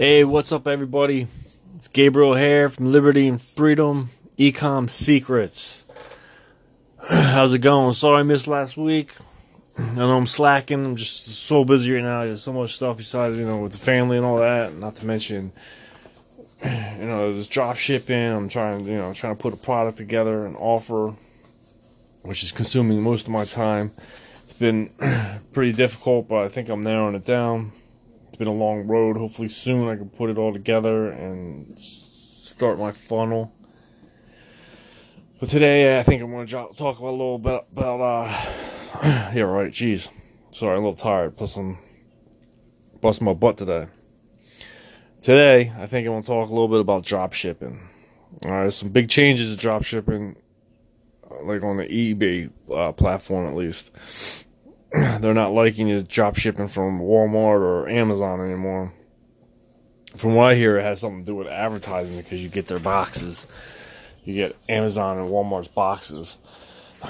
Hey, what's up, everybody? It's Gabriel Hare from Liberty and Freedom Ecom Secrets. How's it going? Sorry I missed last week. I know I'm slacking. I'm just so busy right now. There's so much stuff besides, you know, with the family and all that. Not to mention, you know, there's drop shipping. I'm trying, you know, trying to put a product together and offer, which is consuming most of my time. It's been pretty difficult, but I think I'm narrowing it down been a long road. Hopefully soon I can put it all together and start my funnel. But today I think I'm going to talk about a little bit about, uh, yeah, right, jeez. Sorry, I'm a little tired. Plus I'm busting my butt today. Today, I think I'm going to talk a little bit about drop shipping. Alright, some big changes to drop shipping, like on the eBay uh, platform at least. they're not liking you drop shipping from Walmart or Amazon anymore. From what I hear, it has something to do with advertising because you get their boxes. You get Amazon and Walmart's boxes.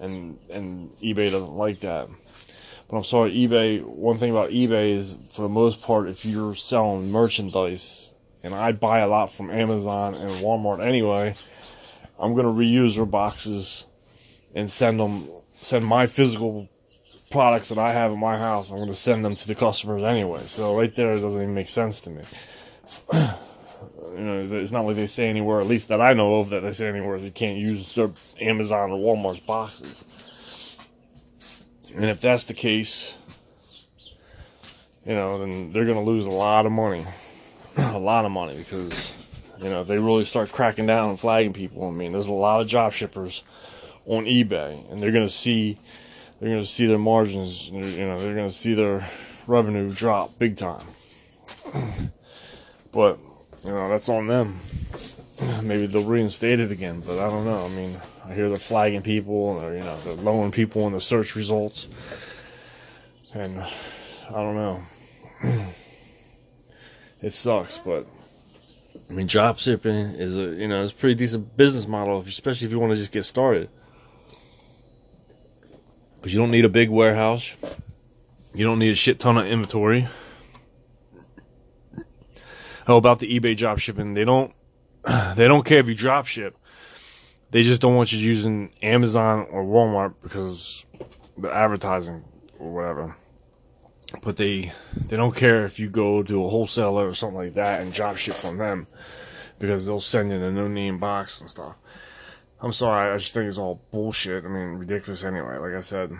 and and eBay doesn't like that. But I'm sorry, eBay, one thing about eBay is for the most part if you're selling merchandise and I buy a lot from Amazon and Walmart anyway, I'm going to reuse their boxes and send them send my physical products that I have in my house, I'm going to send them to the customers anyway. So right there, it doesn't even make sense to me. you know, it's not like they say anywhere, at least that I know of, that they say anywhere you can't use their Amazon or Walmart's boxes. And if that's the case, you know, then they're going to lose a lot of money. a lot of money because, you know, if they really start cracking down and flagging people, I mean, there's a lot of job shippers on eBay, and they're gonna see they're gonna see their margins. You know, they're gonna see their revenue drop big time. But you know, that's on them. Maybe they'll reinstate it again, but I don't know. I mean, I hear they're flagging people, or you know, they're lowering people in the search results, and I don't know. it sucks, but I mean, drop shipping is a you know it's a pretty decent business model, especially if you want to just get started. Because you don't need a big warehouse. You don't need a shit ton of inventory. How about the eBay drop shipping? They don't they don't care if you drop ship. They just don't want you using Amazon or Walmart because the advertising or whatever. But they they don't care if you go to a wholesaler or something like that and drop ship from them because they'll send you a no name box and stuff. I'm sorry, I just think it's all bullshit. I mean, ridiculous anyway. Like I said,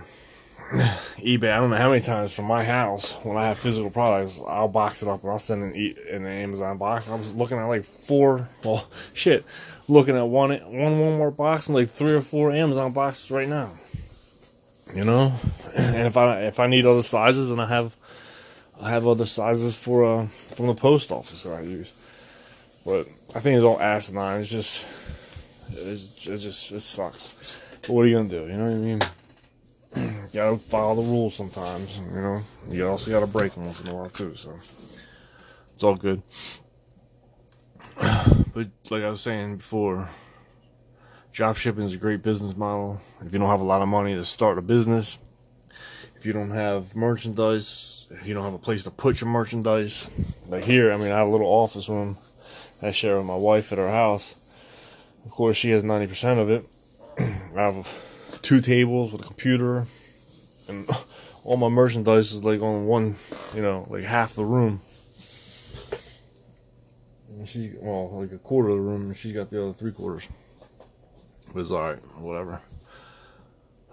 eBay. I don't know how many times from my house when I have physical products, I'll box it up and I'll send an e- an Amazon box. I was looking at like four. Well, shit, looking at one one Walmart box and like three or four Amazon boxes right now. You know, and if I if I need other sizes, and I have I have other sizes for uh from the post office that I use. But I think it's all asinine. It's just it just it sucks. But what are you gonna do? You know what I mean? you gotta follow the rules sometimes. You know, you also gotta break them once in a while too. So it's all good. But like I was saying before, drop shipping is a great business model. If you don't have a lot of money to start a business, if you don't have merchandise, if you don't have a place to put your merchandise, like here, I mean, I have a little office room I share with my wife at our house of course, she has 90% of it. I have two tables with a computer, and all my merchandise is like on one, you know, like half the room. And she, well, like a quarter of the room, and she got the other three quarters. But it's alright, whatever.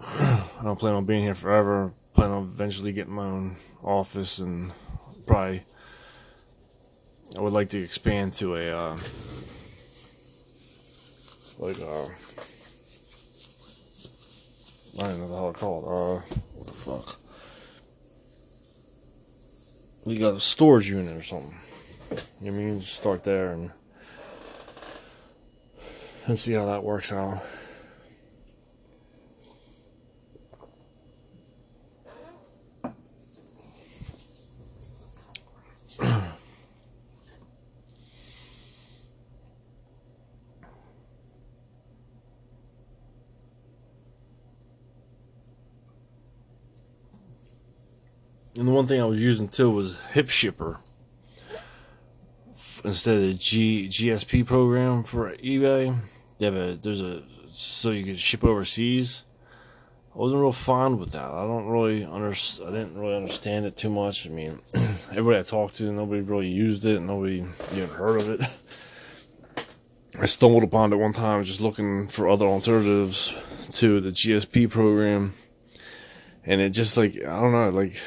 I don't plan on being here forever. Plan on eventually getting my own office and probably I would like to expand to a uh, like uh I don't know the hell it's called. Uh what the fuck? We got a storage unit or something. You mean start there and and see how that works out. One thing I was using too was HipShipper. instead of the G GSP program for eBay, they have a there's a so you can ship overseas. I wasn't real fond with that. I don't really under I didn't really understand it too much. I mean, everybody I talked to, nobody really used it. Nobody even heard of it. I stumbled upon it one time just looking for other alternatives to the GSP program, and it just like I don't know, like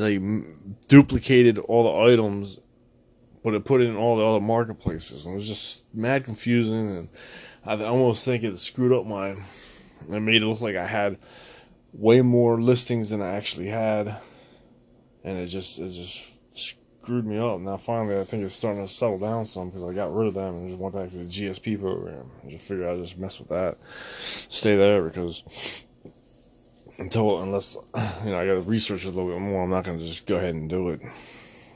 like duplicated all the items, but it put it in all the other marketplaces, and it was just mad confusing, and I almost think it screwed up my. It made it look like I had way more listings than I actually had, and it just it just screwed me up. Now finally, I think it's starting to settle down some because I got rid of them and just went back to the GSP program. I just figured I'd just mess with that, stay there because until unless you know I got to research it a little bit more, I'm not gonna just go ahead and do it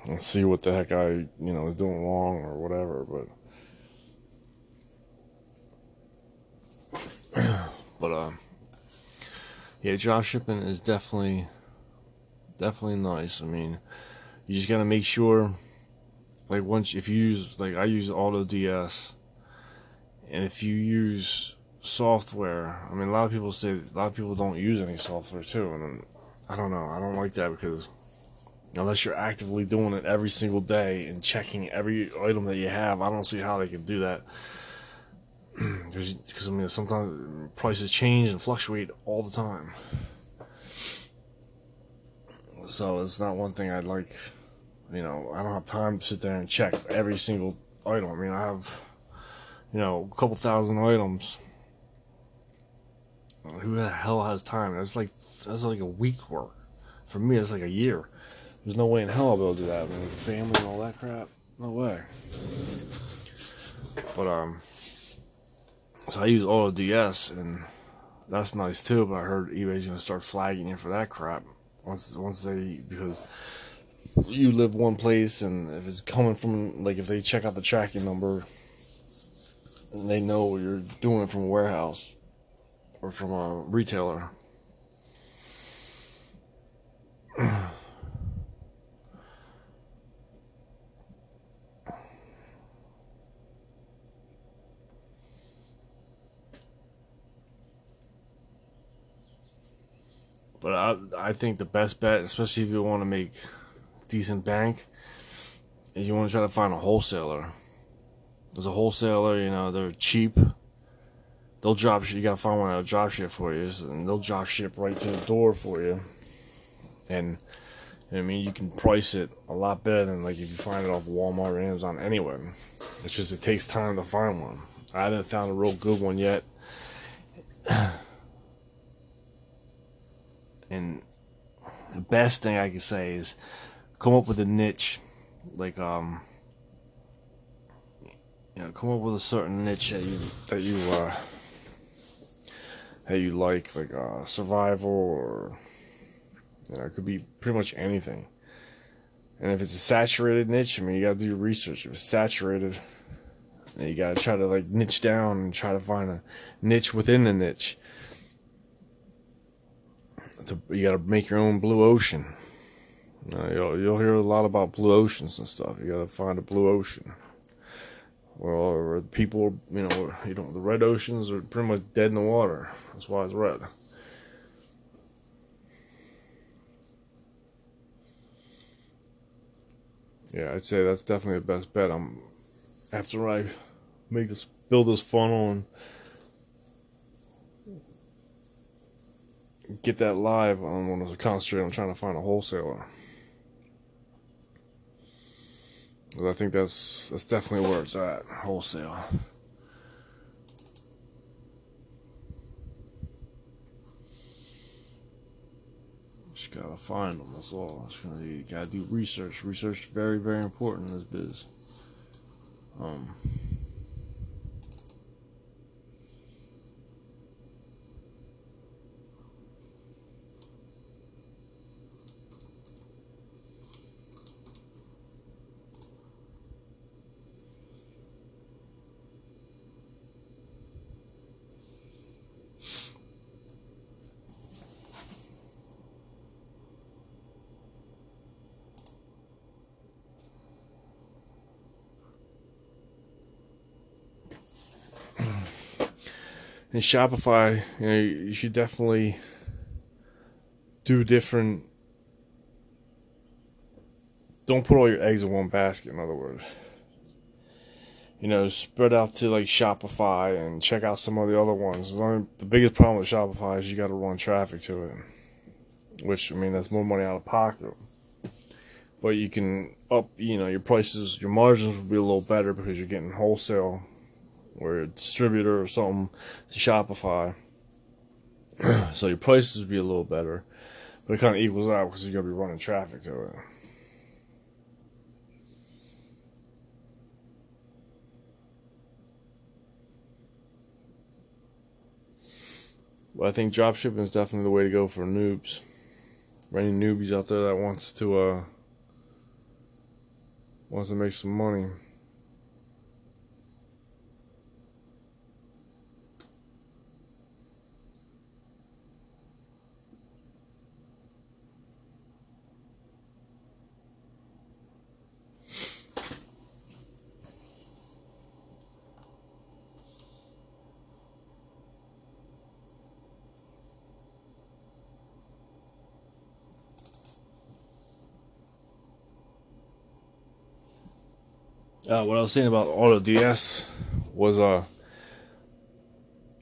and see what the heck I you know is doing wrong or whatever. But but uh, yeah, drop shipping is definitely definitely nice. I mean, you just gotta make sure, like once if you use like I use AutoDS, and if you use software, I mean a lot of people say a lot of people don't use any software too, and I don't know. I don't like that because unless you're actively doing it every single day and checking every item that you have, I don't see how they can do that. Because I mean, sometimes prices change and fluctuate all the time. So it's not one thing I'd like. You know, I don't have time to sit there and check every single item. I mean, I have, you know, a couple thousand items. Who the hell has time? That's like that's like a week work. For me, it's like a year. There's no way in hell I'll be able to do that. Family and all that crap. No way. But um, so I use AutoDS, and that's nice too. But I heard eBay's gonna start flagging you for that crap once once they because you live one place, and if it's coming from like if they check out the tracking number, and they know you're doing it from a warehouse or from a retailer. But I I think the best bet, especially if you want to make decent bank, is you want to try to find a wholesaler. There's a wholesaler, you know, they're cheap. They'll drop ship. You gotta find one that'll drop ship for you, and they'll drop ship right to the door for you. And I mean, you can price it a lot better than like if you find it off Walmart or Amazon anywhere. It's just it takes time to find one. I haven't found a real good one yet. and the best thing I can say is come up with a niche, like um, you know, come up with a certain niche that you that you uh that you like, like uh, survival or you know, it could be pretty much anything. And if it's a saturated niche, I mean, you gotta do your research. If it's saturated, you gotta try to like niche down and try to find a niche within the niche you got to make your own blue ocean. Uh, you'll, you'll hear a lot about blue oceans and stuff. You got to find a blue ocean. Well, people, you know, you know, the red oceans are pretty much dead in the water. That's why it's red. Yeah, I'd say that's definitely the best bet. I'm after I make this build this funnel and get that live, I'm going to concentrate on trying to find a wholesaler. I think that's that's definitely where it's at, wholesale. Just gotta find them. That's all. Gonna, you gotta do research. Research very, very important in this biz. Um. In Shopify, you know, you should definitely do different. Don't put all your eggs in one basket. In other words, you know, spread out to like Shopify and check out some of the other ones. The biggest problem with Shopify is you got to run traffic to it, which I mean that's more money out of pocket. But you can up, you know, your prices, your margins will be a little better because you're getting wholesale or a distributor or something to Shopify. so your prices would be a little better. But it kind of equals out because you're to be running traffic to it. But I think dropshipping is definitely the way to go for noobs. For any newbies out there that wants to uh wants to make some money. Uh, what I was saying about AutoDS was uh,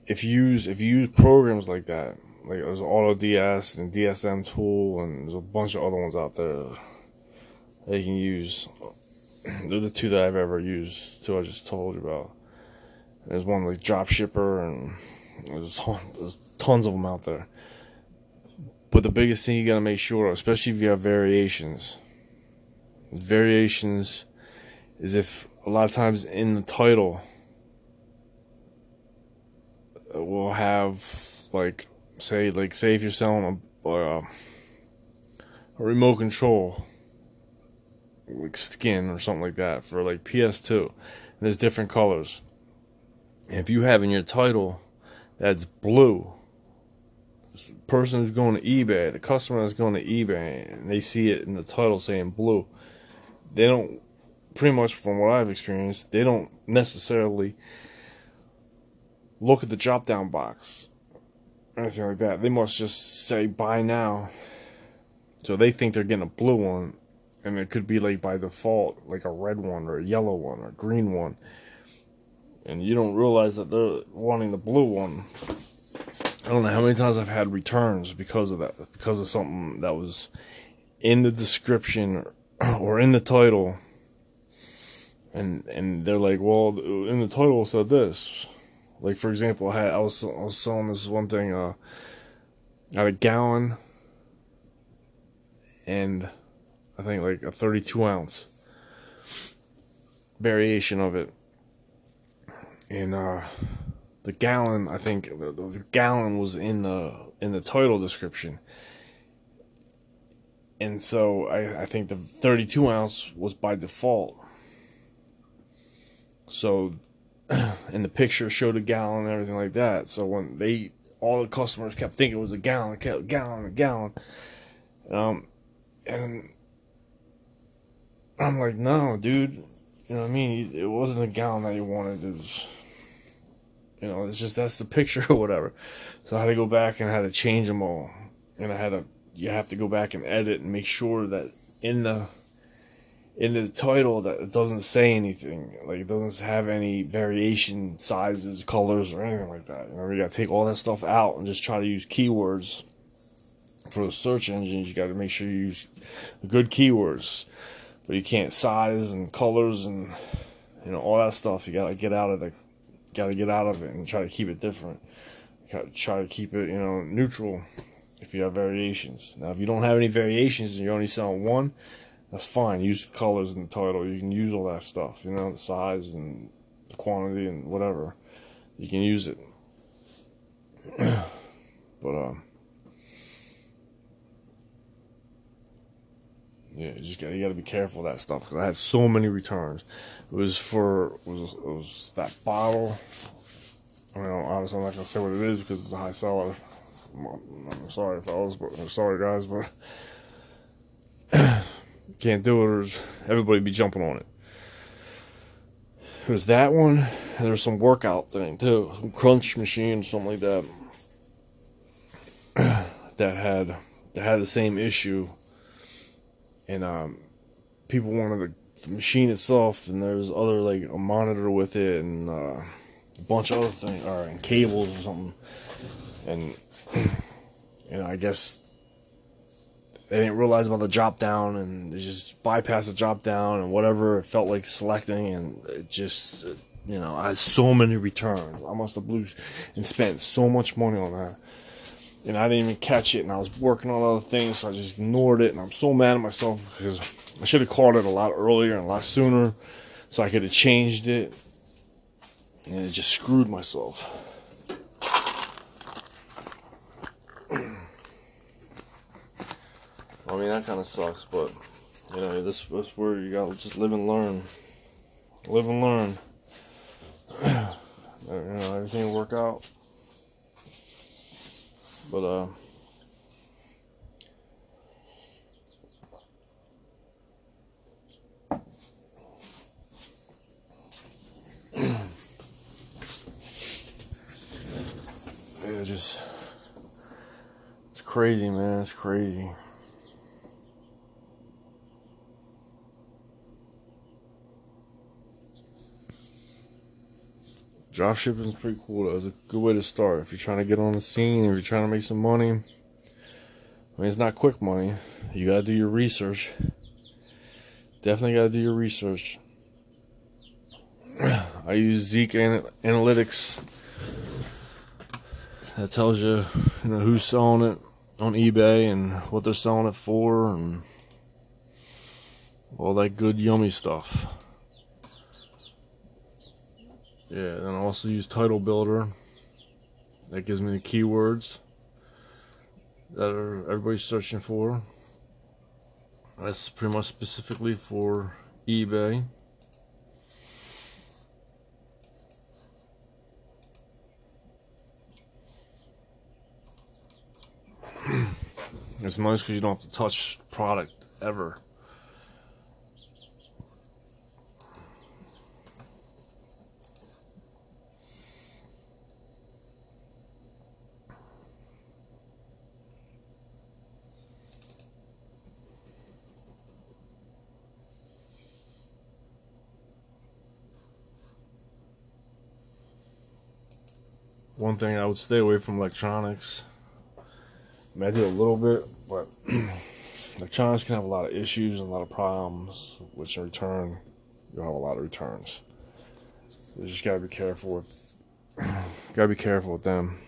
if you use if you use programs like that, like there's AutoDS and DSM Tool, and there's a bunch of other ones out there that you can use. They're the two that I've ever used. Two I just told you about. There's one like Dropshipper, and there's, there's tons of them out there. But the biggest thing you gotta make sure, especially if you have variations, variations is if a lot of times in the title uh, we'll have like say like say if you're selling a, a, a remote control like skin or something like that for like PS2 and there's different colors. If you have in your title that's blue person who's going to eBay the customer that's going to eBay and they see it in the title saying blue they don't pretty much from what I've experienced, they don't necessarily look at the drop down box or anything like that. They must just say buy now. So they think they're getting a blue one, and it could be like by default, like a red one or a yellow one or a green one. And you don't realize that they're wanting the blue one. I don't know how many times I've had returns because of that, because of something that was in the description or in the title and and they're like, well, in the title said this. Like for example, I had I was I was selling this one thing. Uh, a gallon, and I think like a thirty-two ounce variation of it, and uh, the gallon I think the, the gallon was in the in the title description. And so I, I think the 32 ounce was by default so, and the picture showed a gallon and everything like that. So when they, all the customers kept thinking it was a gallon, a gallon, a gallon. Um, and I'm like, no, dude. You know what I mean? It wasn't a gallon that you wanted. It was, you know, it's just that's the picture or whatever. So I had to go back and I had to change them all. And I had to, you have to go back and edit and make sure that in the in the title that doesn't say anything. Like it doesn't have any variation sizes, colors, or anything like that. You know, you gotta take all that stuff out and just try to use keywords for the search engines. You gotta make sure you use good keywords. But you can't size and colors and you know all that stuff. You gotta get out of the gotta get out of it and try to keep it different. try to keep it, you know, neutral if you have variations. Now if you don't have any variations and you're only selling one, that's fine. Use the colors in the title. You can use all that stuff, you know, the size and the quantity and whatever. You can use it. but um yeah, you just gotta, you got to be careful of that stuff because I had so many returns. It was for it was it was that bottle. I mean, obviously I'm not gonna say what it is because it's a high seller. I'm, I'm sorry, fellas, but I'm sorry, guys, but can't do it, or everybody be jumping on it. It was that one. there's some workout thing too, some crunch machine, something like that. that had that had the same issue, and um, people wanted the machine itself, and there's other like a monitor with it, and uh, a bunch of other things, or and cables or something, and know I guess they didn't realize about the drop down, and they just bypassed the drop down and whatever it felt like selecting, and it just you know I had so many returns. I must have blew and spent so much money on that and I didn't even catch it, and I was working on other things, so I just ignored it, and I'm so mad at myself because I should have called it a lot earlier and a lot sooner, so I could have changed it, and it just screwed myself. I mean that kind of sucks, but you know this this where you gotta just live and learn, live and learn. you know everything will work out. But uh yeah, just it's crazy, man. It's crazy. Drop shipping is pretty cool. Though. It's a good way to start if you're trying to get on the scene. If you're trying to make some money. I mean, it's not quick money. You gotta do your research. Definitely gotta do your research. I use ZIK Analytics. That tells you, you know, who's selling it on eBay and what they're selling it for, and all that good, yummy stuff. Yeah, and I also use Title Builder. That gives me the keywords that are everybody's searching for. That's pretty much specifically for eBay. it's nice because you don't have to touch product ever. one thing I would stay away from electronics. I, mean, I do a little bit, but electronics can have a lot of issues and a lot of problems, which in return, you'll have a lot of returns. You just gotta be careful with, gotta be careful with them.